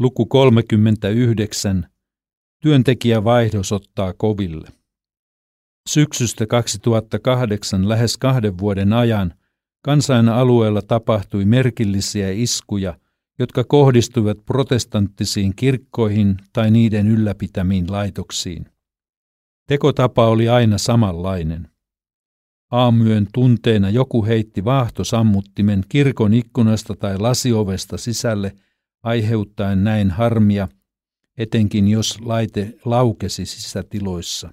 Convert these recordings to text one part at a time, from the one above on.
Luku 39. Työntekijävaihdos ottaa koville. Syksystä 2008 lähes kahden vuoden ajan kansain alueella tapahtui merkillisiä iskuja, jotka kohdistuivat protestanttisiin kirkkoihin tai niiden ylläpitämiin laitoksiin. Tekotapa oli aina samanlainen. Aamyön tunteena joku heitti vaahtosammuttimen kirkon ikkunasta tai lasiovesta sisälle – aiheuttaen näin harmia, etenkin jos laite laukesi sisätiloissa.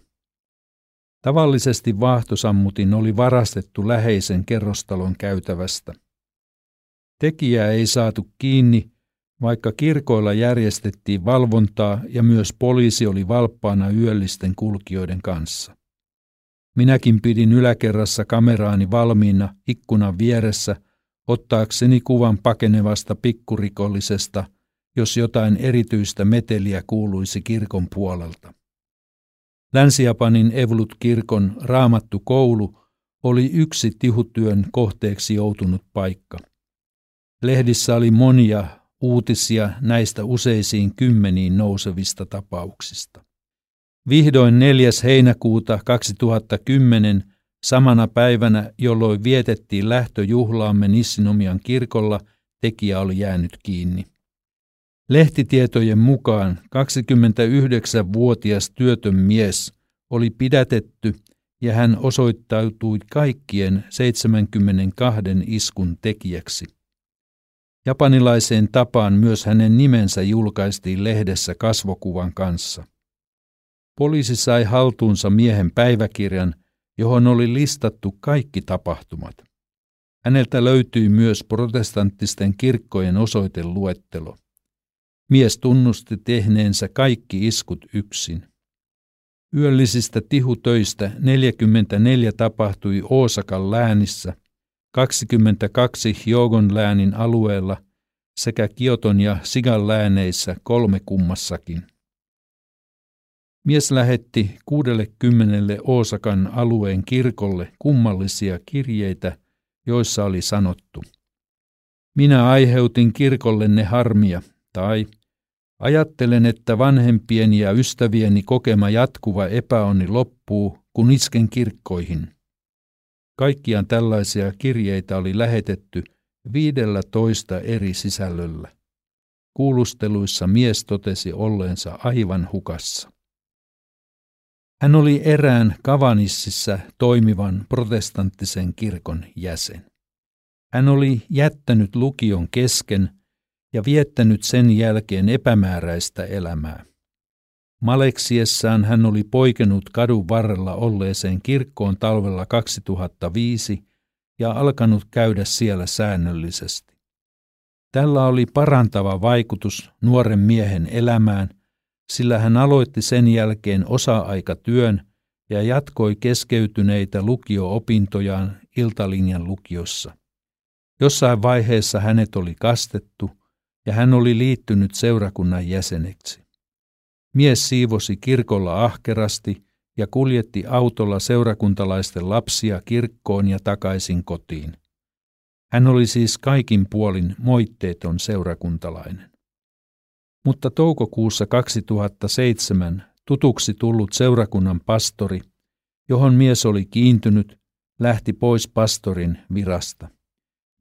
Tavallisesti vaahtosammutin oli varastettu läheisen kerrostalon käytävästä. Tekijää ei saatu kiinni, vaikka kirkoilla järjestettiin valvontaa ja myös poliisi oli valppaana yöllisten kulkijoiden kanssa. Minäkin pidin yläkerrassa kameraani valmiina ikkunan vieressä – ottaakseni kuvan pakenevasta pikkurikollisesta, jos jotain erityistä meteliä kuuluisi kirkon puolelta. Länsi-Japanin Evolut-kirkon raamattu koulu oli yksi tihutyön kohteeksi joutunut paikka. Lehdissä oli monia uutisia näistä useisiin kymmeniin nousevista tapauksista. Vihdoin 4. heinäkuuta 2010 Samana päivänä, jolloin vietettiin lähtöjuhlaamme Nissinomian kirkolla, tekijä oli jäänyt kiinni. Lehtitietojen mukaan 29-vuotias työtön mies oli pidätetty ja hän osoittautui kaikkien 72 iskun tekijäksi. Japanilaiseen tapaan myös hänen nimensä julkaistiin lehdessä kasvokuvan kanssa. Poliisi sai haltuunsa miehen päiväkirjan – johon oli listattu kaikki tapahtumat. Häneltä löytyi myös protestanttisten kirkkojen osoiteluettelo. Mies tunnusti tehneensä kaikki iskut yksin. Yöllisistä tihutöistä 44 tapahtui Oosakan läänissä, 22 Hyogon läänin alueella sekä Kioton ja Sigan lääneissä kolme kummassakin. Mies lähetti 60 Oosakan alueen kirkolle kummallisia kirjeitä, joissa oli sanottu. Minä aiheutin kirkollenne harmia, tai ajattelen, että vanhempieni ja ystävieni kokema jatkuva epäonni loppuu, kun isken kirkkoihin. Kaikkiaan tällaisia kirjeitä oli lähetetty viidellä toista eri sisällöllä. Kuulusteluissa mies totesi olleensa aivan hukassa. Hän oli erään Kavanississa toimivan protestanttisen kirkon jäsen. Hän oli jättänyt lukion kesken ja viettänyt sen jälkeen epämääräistä elämää. Maleksiessaan hän oli poikenut kadun varrella olleeseen kirkkoon talvella 2005 ja alkanut käydä siellä säännöllisesti. Tällä oli parantava vaikutus nuoren miehen elämään sillä hän aloitti sen jälkeen osa-aikatyön ja jatkoi keskeytyneitä lukio-opintojaan Iltalinjan lukiossa. Jossain vaiheessa hänet oli kastettu ja hän oli liittynyt seurakunnan jäseneksi. Mies siivosi kirkolla ahkerasti ja kuljetti autolla seurakuntalaisten lapsia kirkkoon ja takaisin kotiin. Hän oli siis kaikin puolin moitteeton seurakuntalainen mutta toukokuussa 2007 tutuksi tullut seurakunnan pastori, johon mies oli kiintynyt, lähti pois pastorin virasta.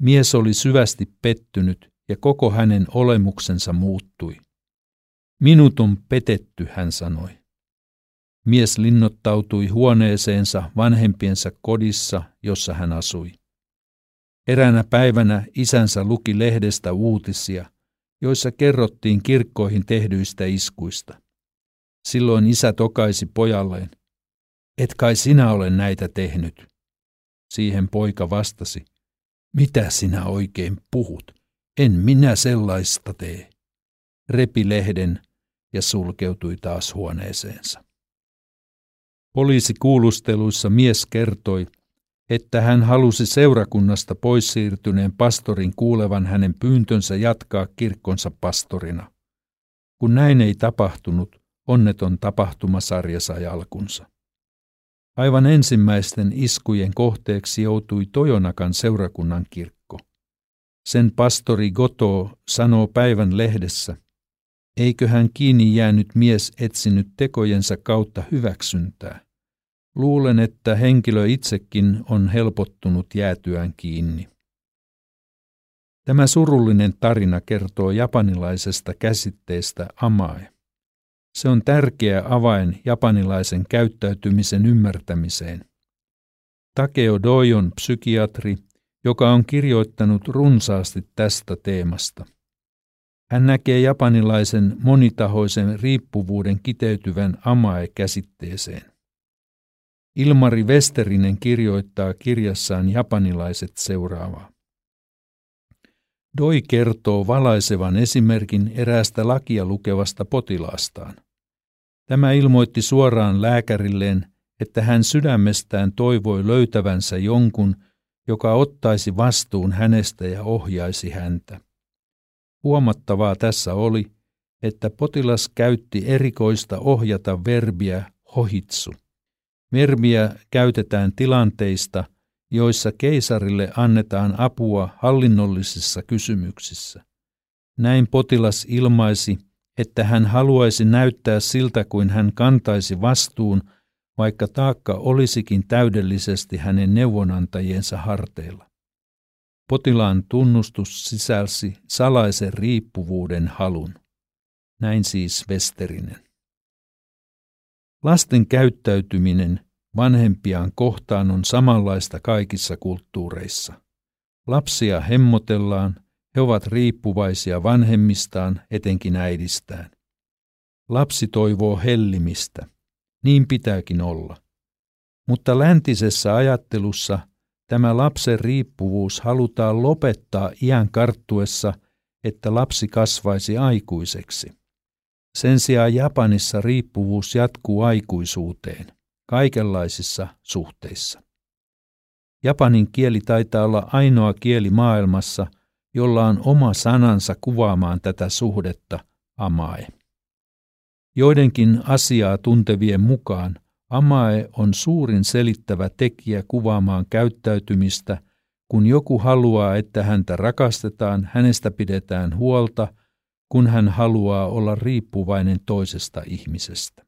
Mies oli syvästi pettynyt ja koko hänen olemuksensa muuttui. Minut on petetty, hän sanoi. Mies linnoittautui huoneeseensa vanhempiensa kodissa, jossa hän asui. Eräänä päivänä isänsä luki lehdestä uutisia – joissa kerrottiin kirkkoihin tehdyistä iskuista. Silloin isä tokaisi pojalleen, et kai sinä ole näitä tehnyt. Siihen poika vastasi, mitä sinä oikein puhut, en minä sellaista tee. Repi lehden ja sulkeutui taas huoneeseensa. Poliisikuulusteluissa mies kertoi, että hän halusi seurakunnasta pois siirtyneen pastorin kuulevan hänen pyyntönsä jatkaa kirkkonsa pastorina. Kun näin ei tapahtunut, onneton tapahtumasarja sai alkunsa. Aivan ensimmäisten iskujen kohteeksi joutui Tojonakan seurakunnan kirkko. Sen pastori Goto sanoo päivän lehdessä, Eikö hän kiinni jäänyt mies etsinyt tekojensa kautta hyväksyntää? Luulen, että henkilö itsekin on helpottunut jäätyään kiinni. Tämä surullinen tarina kertoo japanilaisesta käsitteestä amae. Se on tärkeä avain japanilaisen käyttäytymisen ymmärtämiseen. Takeo Doi on psykiatri, joka on kirjoittanut runsaasti tästä teemasta. Hän näkee japanilaisen monitahoisen riippuvuuden kiteytyvän amae-käsitteeseen. Ilmari Westerinen kirjoittaa kirjassaan japanilaiset seuraavaa. Doi kertoo valaisevan esimerkin eräästä lakia lukevasta potilaastaan. Tämä ilmoitti suoraan lääkärilleen, että hän sydämestään toivoi löytävänsä jonkun, joka ottaisi vastuun hänestä ja ohjaisi häntä. Huomattavaa tässä oli, että potilas käytti erikoista ohjata verbiä hohitsu. Verbiä käytetään tilanteista, joissa keisarille annetaan apua hallinnollisissa kysymyksissä. Näin potilas ilmaisi, että hän haluaisi näyttää siltä kuin hän kantaisi vastuun, vaikka taakka olisikin täydellisesti hänen neuvonantajiensa harteilla. Potilaan tunnustus sisälsi salaisen riippuvuuden halun. Näin siis Westerinen. Lasten käyttäytyminen vanhempiaan kohtaan on samanlaista kaikissa kulttuureissa. Lapsia hemmotellaan, he ovat riippuvaisia vanhemmistaan, etenkin äidistään. Lapsi toivoo hellimistä. Niin pitääkin olla. Mutta läntisessä ajattelussa tämä lapsen riippuvuus halutaan lopettaa iän karttuessa, että lapsi kasvaisi aikuiseksi. Sen sijaan Japanissa riippuvuus jatkuu aikuisuuteen, kaikenlaisissa suhteissa. Japanin kieli taitaa olla ainoa kieli maailmassa, jolla on oma sanansa kuvaamaan tätä suhdetta amae. Joidenkin asiaa tuntevien mukaan amae on suurin selittävä tekijä kuvaamaan käyttäytymistä, kun joku haluaa, että häntä rakastetaan, hänestä pidetään huolta, kun hän haluaa olla riippuvainen toisesta ihmisestä.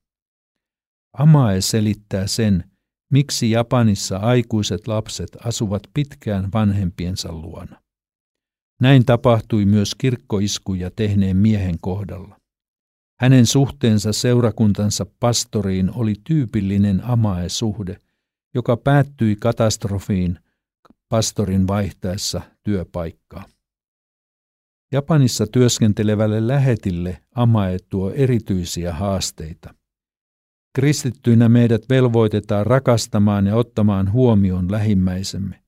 Amae selittää sen, miksi Japanissa aikuiset lapset asuvat pitkään vanhempiensa luona. Näin tapahtui myös kirkkoiskuja tehneen miehen kohdalla. Hänen suhteensa seurakuntansa pastoriin oli tyypillinen amae-suhde, joka päättyi katastrofiin pastorin vaihtaessa työpaikkaa. Japanissa työskentelevälle lähetille amae tuo erityisiä haasteita. Kristittyinä meidät velvoitetaan rakastamaan ja ottamaan huomioon lähimmäisemme.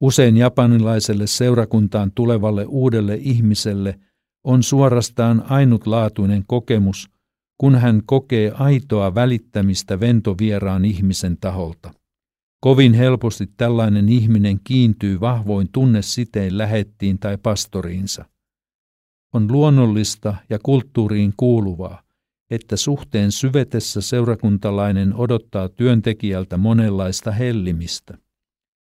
Usein japanilaiselle seurakuntaan tulevalle uudelle ihmiselle on suorastaan ainutlaatuinen kokemus, kun hän kokee aitoa välittämistä ventovieraan ihmisen taholta. Kovin helposti tällainen ihminen kiintyy vahvoin tunnesitein lähettiin tai pastoriinsa. On luonnollista ja kulttuuriin kuuluvaa, että suhteen syvetessä seurakuntalainen odottaa työntekijältä monenlaista hellimistä.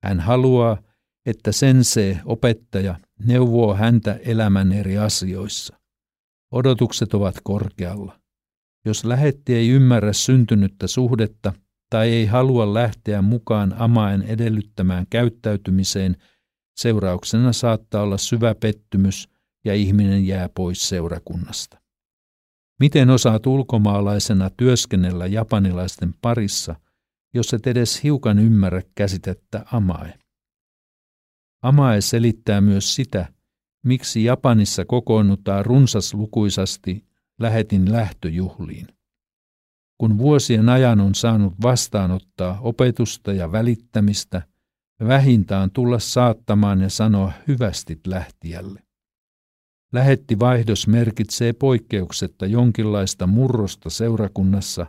Hän haluaa, että sensee, opettaja, neuvoo häntä elämän eri asioissa. Odotukset ovat korkealla. Jos lähetti ei ymmärrä syntynyttä suhdetta tai ei halua lähteä mukaan amaen edellyttämään käyttäytymiseen, seurauksena saattaa olla syvä pettymys ja ihminen jää pois seurakunnasta. Miten osaat ulkomaalaisena työskennellä japanilaisten parissa, jos et edes hiukan ymmärrä käsitettä amae? Amae selittää myös sitä, miksi Japanissa kokoonnutaan runsaslukuisasti lähetin lähtöjuhliin. Kun vuosien ajan on saanut vastaanottaa opetusta ja välittämistä, vähintään tulla saattamaan ja sanoa hyvästit lähtijälle. Lähettivaihdos merkitsee poikkeuksetta jonkinlaista murrosta seurakunnassa,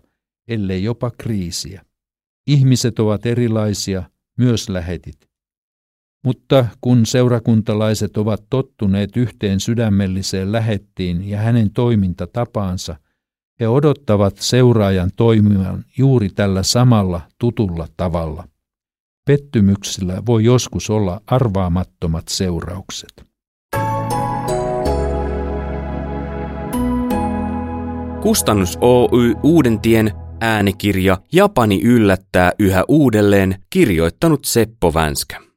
ellei jopa kriisiä. Ihmiset ovat erilaisia, myös lähetit. Mutta kun seurakuntalaiset ovat tottuneet yhteen sydämelliseen lähettiin ja hänen toimintatapaansa, he odottavat seuraajan toimivan juuri tällä samalla tutulla tavalla. Pettymyksillä voi joskus olla arvaamattomat seuraukset. Kustannus Oy Uudentien äänikirja Japani yllättää yhä uudelleen kirjoittanut Seppo Vänskä.